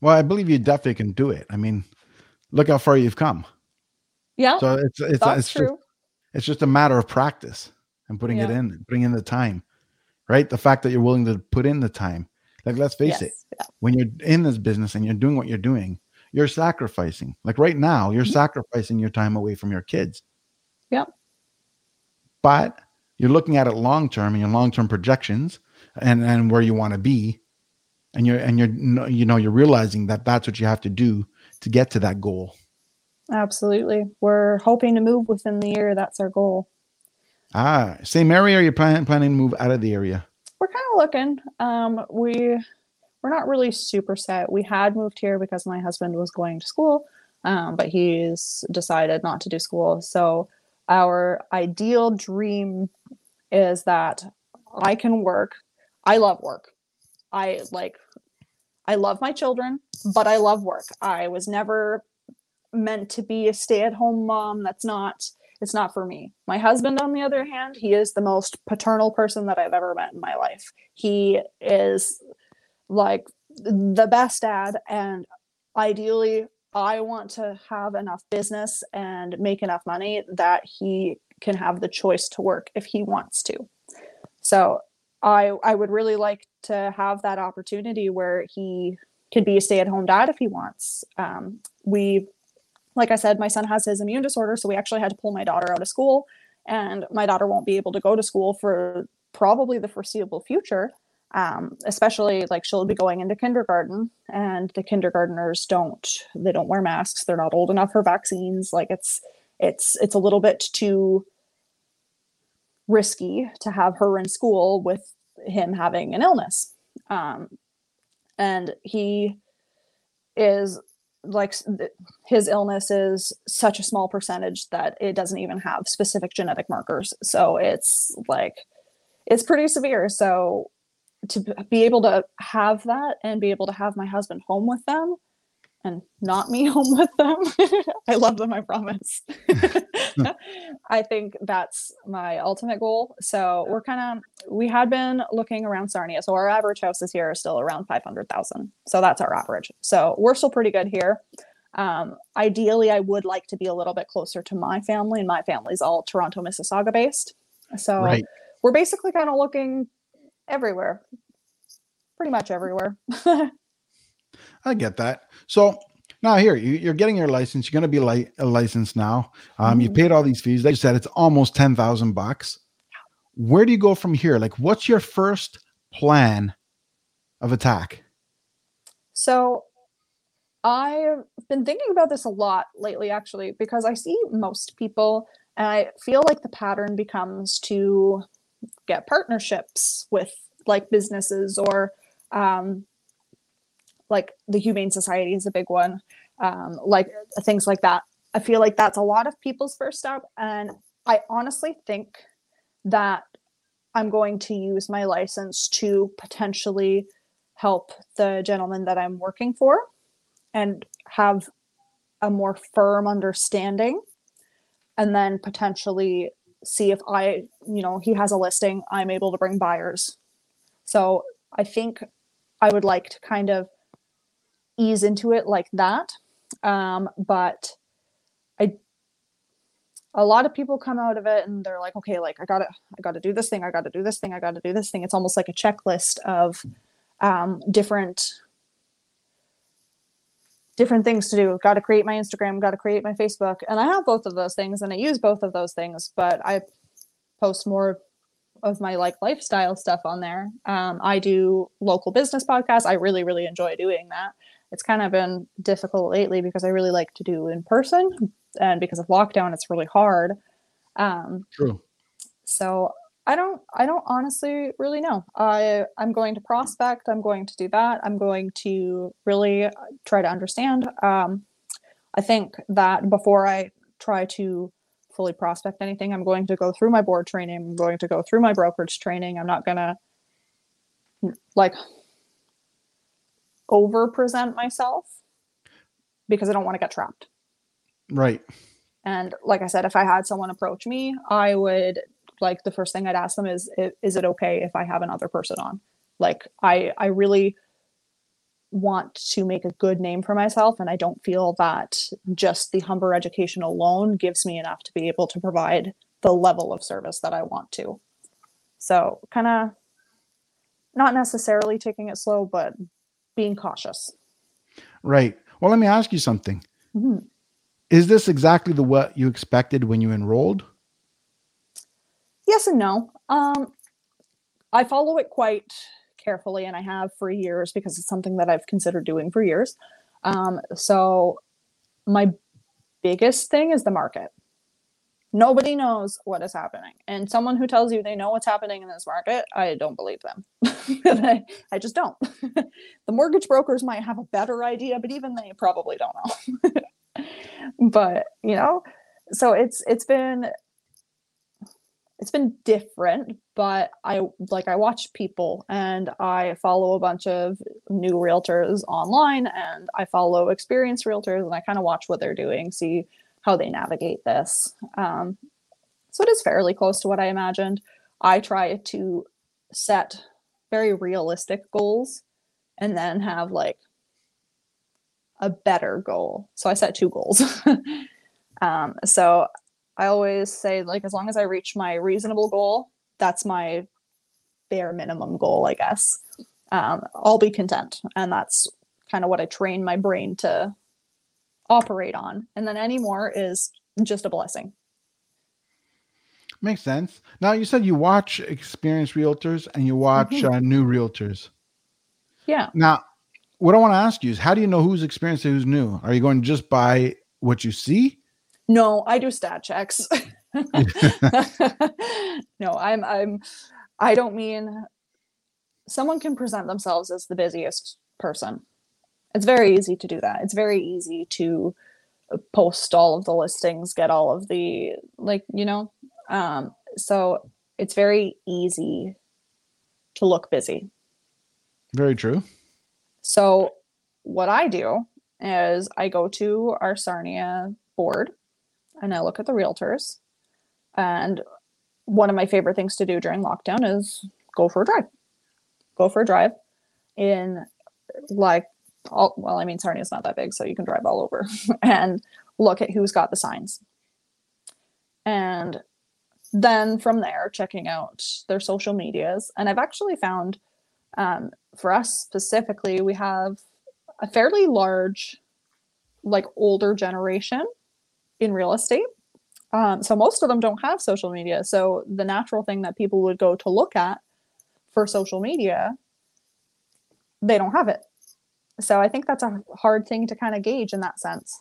well, I believe you definitely can do it. I mean, look how far you've come. Yeah. So it's it's it's true. just it's just a matter of practice and putting it in, putting in the time, right? The fact that you're willing to put in the time. Like let's face it, Yeah. when you're in this business and you're doing what you're doing, you're sacrificing. Like right now, you're Mhm. sacrificing your time away from your kids. Yep. But you're looking at it long term and your long term projections and and where you want to be, and you're and you're you know you're realizing that that's what you have to do to get to that goal. Absolutely. We're hoping to move within the year. That's our goal. Ah, same area. Are you're planning planning to move out of the area. We're kind of looking. Um, we we're not really super set. We had moved here because my husband was going to school, um, but he's decided not to do school. So our ideal dream is that I can work. I love work. I like I love my children, but I love work. I was never meant to be a stay-at-home mom. That's not it's not for me. My husband, on the other hand, he is the most paternal person that I've ever met in my life. He is like the best dad, and ideally, I want to have enough business and make enough money that he can have the choice to work if he wants to. So I I would really like to have that opportunity where he can be a stay-at-home dad if he wants. Um, we like I said, my son has his immune disorder, so we actually had to pull my daughter out of school, and my daughter won't be able to go to school for probably the foreseeable future. Um, especially like she'll be going into kindergarten, and the kindergartners don't they don't wear masks. They're not old enough for vaccines. Like it's it's it's a little bit too risky to have her in school with him having an illness. Um, and he is like his illness is such a small percentage that it doesn't even have specific genetic markers so it's like it's pretty severe so to be able to have that and be able to have my husband home with them and not me home with them. I love them i promise. I think that's my ultimate goal. So we're kind of we had been looking around sarnia. So our average houses here are still around 500000 so that's our average. So we're still pretty good here. Um, ideally i would like to be a little bit closer to my family. And my family's all toronto mississauga based. So Right. we're basically kind of looking everywhere pretty much everywhere I get that. So now here you, you're getting your license. You're going to be li- a license now. Um, You Mhm. paid all these fees. Like you said, it's almost ten thousand bucks. Where do you go from here? Like, what's your first plan of attack? So I've been thinking about this a lot lately, actually, because I see most people, and I feel like the pattern becomes to get partnerships with like businesses or um, like the Humane Society is a big one, um, like things like that. I feel like that's a lot of people's first step. And I honestly think that I'm going to use my license to potentially help the gentleman that I'm working for and have a more firm understanding and then potentially see if I, you know, he has a listing, I'm able to bring buyers. So I think I would like to kind of ease into it like that. Um, but I a lot of people come out of it and they're like, okay, like I gotta I gotta do this thing, I gotta do this thing, I gotta do this thing. It's almost like a checklist of um, different different things to do. Got to create my Instagram, got to create my Facebook, and I have both of those things, and I use both of those things. But I post more of my like lifestyle stuff on there. Um, I do local business podcasts. I really really enjoy doing that. It's kind of been difficult lately because I really like to do in person, and because of lockdown, it's really hard. Um, True. so I don't I don't honestly really know. I I'm going to prospect. I'm going to do that. I'm going to really uh, try to understand. Um, I think that before I try to fully prospect anything, I'm going to go through my board training. I'm going to go through my brokerage training. I'm not gonna like over present myself because I don't want to get trapped. Right. And like I said, if I had someone approach me, I would like the first thing I'd ask them is, is it okay if I have another person on? Like I, I really want to make a good name for myself and i don't feel that just the humber education alone gives me enough to be able to provide the level of service that i want to. So kind of not necessarily taking it slow but being cautious. Right. Well let me ask you something. Mm-hmm. is this exactly the what you expected when you enrolled yes and no um i follow it quite carefully, and I have for years because it's something that I've considered doing for years. Um, so, my biggest thing is the market. Nobody knows what is happening. And someone who tells you they know what's happening in this market, I don't believe them. I, I, just don't. the mortgage brokers might have a better idea, but even they probably don't know. but, you know, so it's it's been it's been different, but I like I watch people and I follow a bunch of new realtors online and I follow experienced realtors and I kind of watch what they're doing, see how they navigate this. Um, so it is fairly close to what I imagined. I try to set very realistic goals and then have like a better goal. So I set two goals. um, so I always say like as long as I reach my reasonable goal, that's my bare minimum goal, I guess. Um, I'll be content, and that's kind of what I train my brain to operate on. And then any more is just a blessing. Makes sense. Now you said you watch experienced realtors and you watch mm-hmm. uh, new realtors. Yeah. Now, what I want to ask you is, how do you know who's experienced and who's new? Are you going just by what you see, no, I do stat checks. no, I'm I'm I don't mean someone can present themselves as the busiest person. It's very easy to do that. It's very easy to post all of the listings, get all of the like, you know. Um so it's very easy to look busy. Very true. So what I do is I go to our Sarnia board and I look at the realtors. And one of my favorite things to do during lockdown is go for a drive. Go for a drive in like all, well, I mean Sarnia's not that big, so you can drive all over and look at who's got the signs. And then from there, checking out their social medias. And I've actually found um, for us specifically, we have a fairly large, like older generation in real estate. Um, so most of them don't have social media. So the natural thing that people would go to look at for social media, they don't have it. So I think that's a hard thing to kind of gauge in that sense.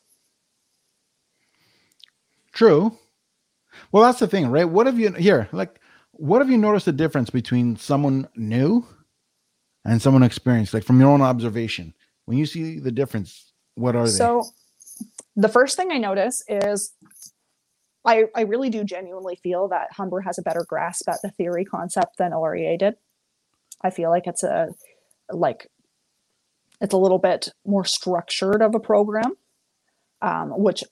True. Well, that's the thing, right? What have you here? Like, what have you noticed the difference between someone new and someone experienced? Like from your own observation, when you see the difference, what are so, they? The first thing I notice is I, I really do genuinely feel that Humber has a better grasp at the theory concept than OREA did. I feel like it's a like it's a little bit more structured of a program, um, which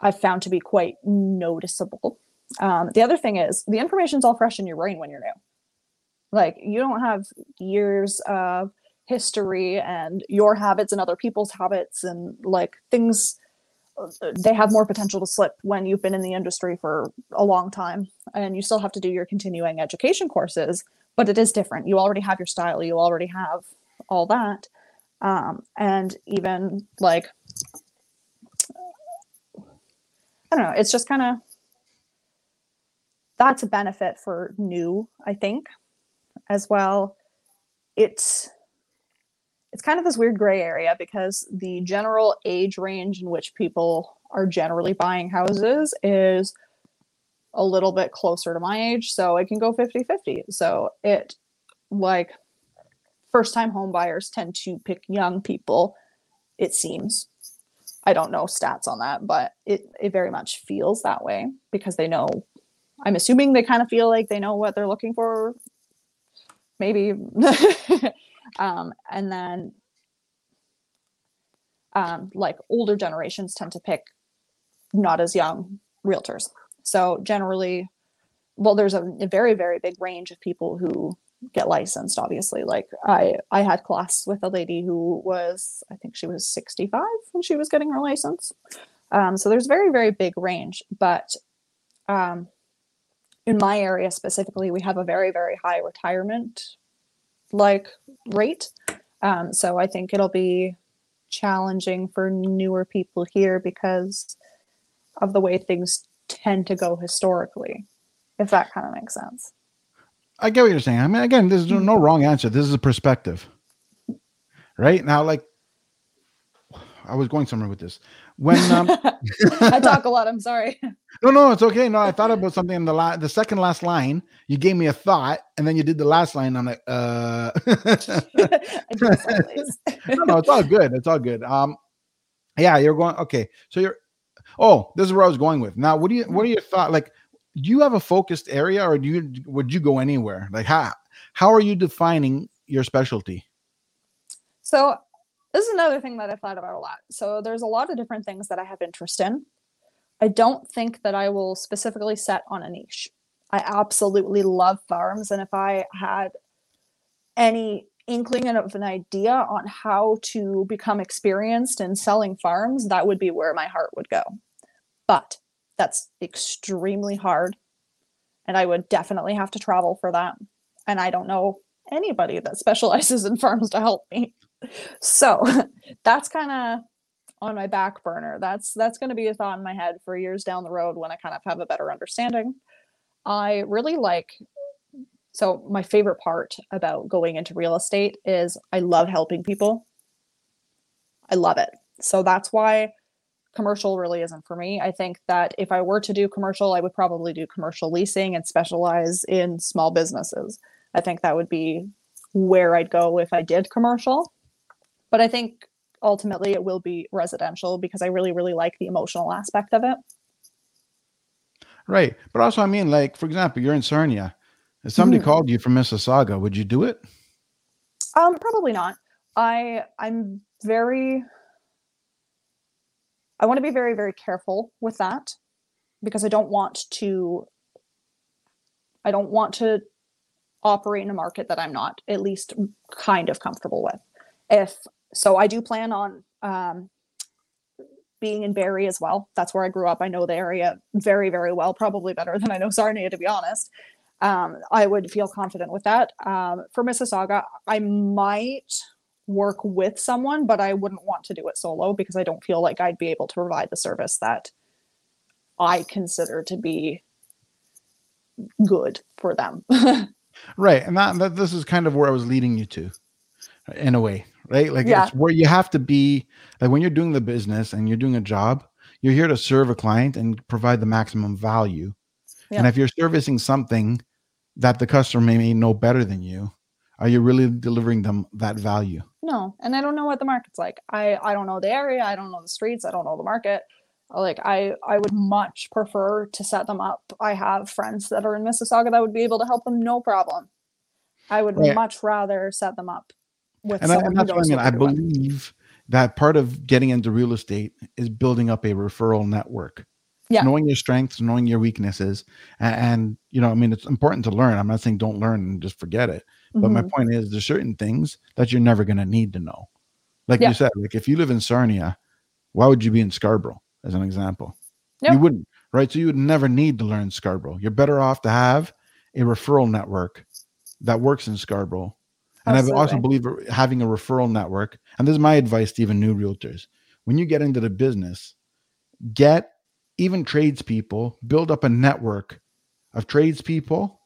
I've found to be quite noticeable. Um, the other thing is the information's all fresh in your brain when you're new. Like you don't have years of history and your habits and other people's habits and like things they have more potential to slip when you've been in the industry for a long time and you still have to do your continuing education courses but it is different. You already have your style you already have all that um, and even like i don't know it's just kind of that's a benefit for new i think as well. It's it's kind of this weird gray area because the general age range in which people are generally buying houses is a little bit closer to my age so it can go 50-50 so it like first time home buyers tend to pick young people it seems. I don't know stats on that but it, it very much feels that way because they know i'm assuming they kind of feel like they know what they're looking for. Maybe Um, and then um, like older generations tend to pick not as young realtors. So generally, well, there's a, a very, very big range of people who get licensed obviously like i i had class with a lady who was i think she was 65 when she was getting her license um, so there's very very big range but um, in my area specifically we have a very very high retirement like rate um, so i think it'll be challenging for newer people here because of the way things tend to go historically if that kind of makes sense I get what you're saying. I mean, again, there's no mm-hmm. wrong answer. This is a perspective, right? Now, like, I was going somewhere with this. When um, I talk a lot, I'm sorry. No, no, it's okay. No, I thought about something in the la- the second last line. You gave me a thought, and then you did the last line. I'm like, uh. no, no, it's all good. It's all good. Um, yeah, you're going okay. So you're. Oh, this is where I was going with. Now, what do you? What are your thoughts? Like, do you have a focused area or do you would you go anywhere like how how are you defining your specialty so this is another thing that i've thought about a lot so there's a lot of different things that i have interest in i don't think that i will specifically set on a niche i absolutely love farms and if i had any inkling of an idea on how to become experienced in selling farms that would be where my heart would go but that's extremely hard. And I would definitely have to travel for that. And I don't know anybody that specializes in farms to help me. So that's kind of on my back burner. That's that's going to be a thought in my head for years down the road when I kind of have a better understanding. I really like so my favorite part about going into real estate is I love helping people. I love it. So that's why commercial really isn't for me. I think that if I were to do commercial, I would probably do commercial leasing and specialize in small businesses. I think that would be where I'd go if I did commercial. But I think ultimately it will be residential because I really, really like the emotional aspect of it. Right. But also, I mean, like, for example, you're in Sarnia. If somebody mm-hmm. called you from Mississauga, would you do it? Um, probably not. I I'm very I want to be very, very careful with that because I don't want to I don't want to operate in a market that I'm not at least kind of comfortable with. If so, I do plan on um, being in Barrie as well. That's where I grew up. I know the area very, very well, probably better than I know Sarnia, to be honest. Um, I would feel confident with that. Um, for Mississauga, I might work with someone, but I wouldn't want to do it solo because I don't feel like I'd be able to provide the service that I consider to be good for them. right. And that, that this is kind of where I was leading you to in a way, right? Like yeah. it's where you have to be like when you're doing the business and you're doing a job, you're here to serve a client and provide the maximum value. Yeah. And if you're servicing something that the customer may know better than you, are you really delivering them that value? No, and I don't know what the market's like. I I don't know the area. I don't know the streets. I don't know the market. Like I I would much prefer to set them up. I have friends that are in Mississauga that would be able to help them no problem. I would right. much rather set them up with and, I, and that's what I mean. I believe that part of getting into real estate is building up a referral network. Yeah. Knowing your strengths, knowing your weaknesses. And, and, you know, I mean, it's important to learn. I'm not saying don't learn and just forget it. But mm-hmm. my point is, there's certain things that you're never going to need to know. Like yeah. you said, like if you live in Sarnia, why would you be in Scarborough, as an example? Yep. You wouldn't, right? So you would never need to learn Scarborough. You're better off to have a referral network that works in Scarborough. And Absolutely. I also believe having a referral network, and this is my advice to even new realtors. When you get into the business, get even tradespeople, build up a network of tradespeople,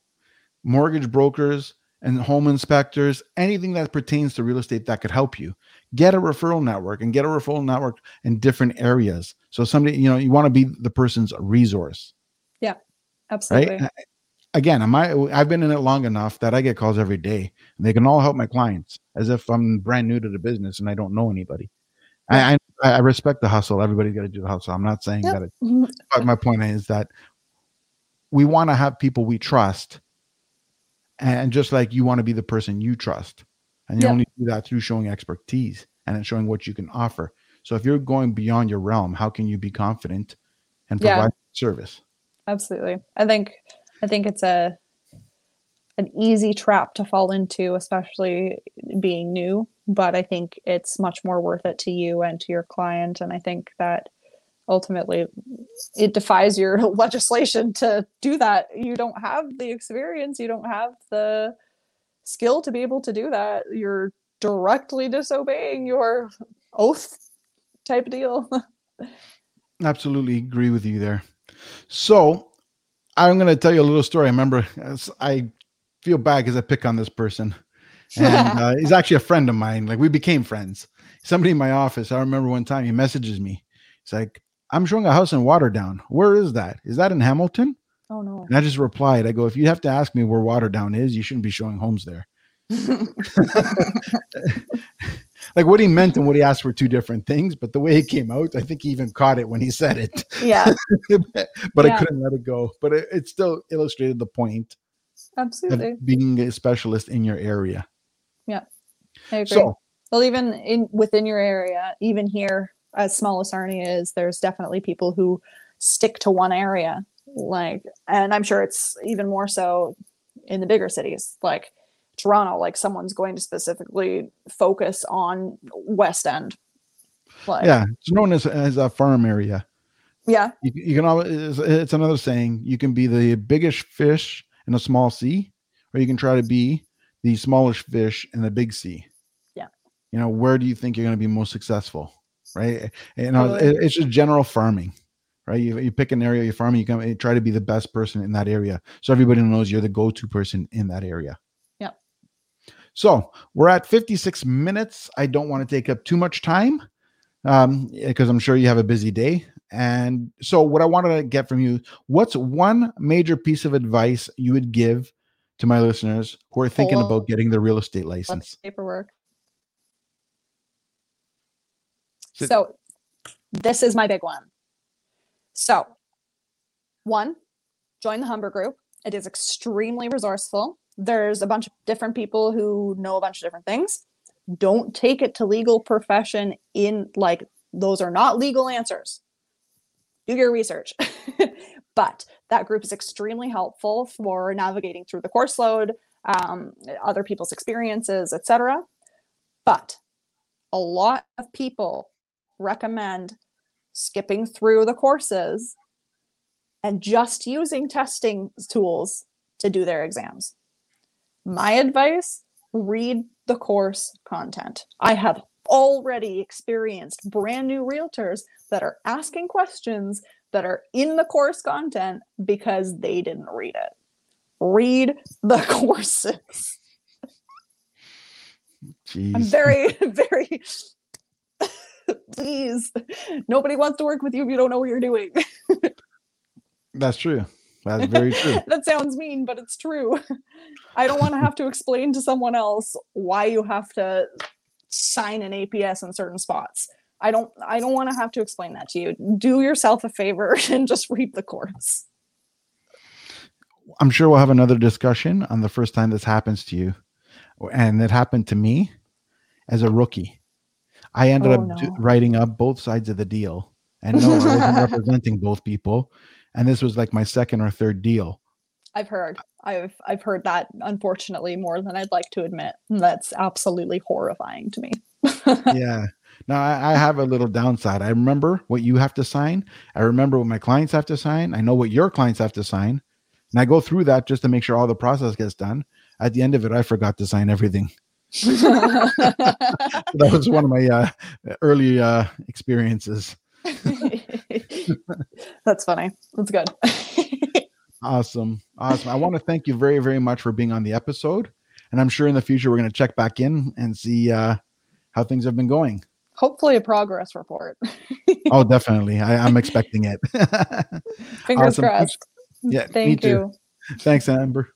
mortgage brokers, and home inspectors, anything that pertains to real estate that could help you. Get a referral network and get a referral network in different areas. So somebody, you know, you want to be the person's resource. Yeah, absolutely. Right? Again, am I I've been in it long enough that I get calls every day and they can all help my clients as if I'm brand new to the business and I don't know anybody. Yeah. I, I, I respect the hustle. Everybody's got to do the hustle. I'm not saying yep. that it, mm-hmm. but my point is that we want to have people we trust and just like you want to be the person you trust and you yeah. only do that through showing expertise and showing what you can offer so if you're going beyond your realm how can you be confident and provide yeah. service absolutely i think I think it's a an easy trap to fall into, especially being new. But I think it's much more worth it to you and to your client. And I think that ultimately it defies your legislation to do that. You don't have the experience, you don't have the skill to be able to do that. You're directly disobeying your oath type deal. Absolutely agree with you there. So I'm going to tell you a little story. I remember I feel bad because I pick on this person. And uh, he's actually a friend of mine. Like we became friends. Somebody in my office, I remember one time he messages me. He's like, I'm showing a house in Waterdown. Where is that? Is that in Hamilton? Oh no. And I just replied, I go, if you have to ask me where Waterdown is, you shouldn't be showing homes there. like what he meant and what he asked were two different things, but the way it came out, I think he even caught it when he said it. Yeah. but yeah. I couldn't let it go. But it, it still illustrated the point. Absolutely. being a specialist in your area. Yeah. I agree. So, well, even in within your area, even here, as small as Sarnia is, there's definitely people who stick to one area. Like, and I'm sure it's even more so in the bigger cities. Like Toronto, like someone's going to specifically focus on West End. Like, yeah, it's known as as a farm area. Yeah, you, you can always. It's another saying. You can be the biggest fish in a small sea, or you can try to be the smallest fish in a big sea. Yeah. You know, where do you think you're going to be most successful? Right. You know, it, it's just general farming right? You, you pick an area, you farm, you come you try to be the best person in that area. So everybody knows you're the go-to person in that area. So we're at 56 minutes. I don't want to take up too much time um, because I'm sure you have a busy day. And so, what I wanted to get from you, what's one major piece of advice you would give to my listeners who are thinking Hold about getting the real estate license? Paperwork. So, this is my big one. So, one, join the Humber Group. It is extremely resourceful there's a bunch of different people who know a bunch of different things. Don't take it to legal profession in like those are not legal answers. Do your research. But that group is extremely helpful for navigating through the course load um, other people's experiences etc but a lot of people recommend skipping through the courses and just using testing tools to do their exams my advice read the course content. I have already experienced brand new realtors that are asking questions that are in the course content because they didn't read it. Read the courses. Jeez. I'm very, very please. Nobody wants to work with you if you don't know what you're doing. That's true. That's very true. that sounds mean, but it's true. I don't want to have to explain to someone else why you have to sign an APS in certain spots. I don't I don't want to have to explain that to you. Do yourself a favor and just read the course. I'm sure we'll have another discussion on the first time this happens to you. And it happened to me as a rookie. I ended oh, up no. writing up both sides of the deal. And no, I wasn't representing both people and this was like my second or third deal. I've heard. I've I've heard that unfortunately more than I'd like to admit. And that's absolutely horrifying to me. yeah. Now I, I, have a little downside. I remember what you have to sign. I remember what my clients have to sign. I know what your clients have to sign. And I go through that just to make sure all the process gets done. At the end of it, I forgot to sign everything. that was one of my uh, early uh, experiences. That's funny. That's good. awesome. Awesome. I want to thank you very, very much for being on the episode. And I'm sure in the future we're going to check back in and see uh, how things have been going. Hopefully, a progress report. oh, definitely. I, am expecting it. Fingers awesome. crossed. Yeah. Thank you. Thanks, Amber.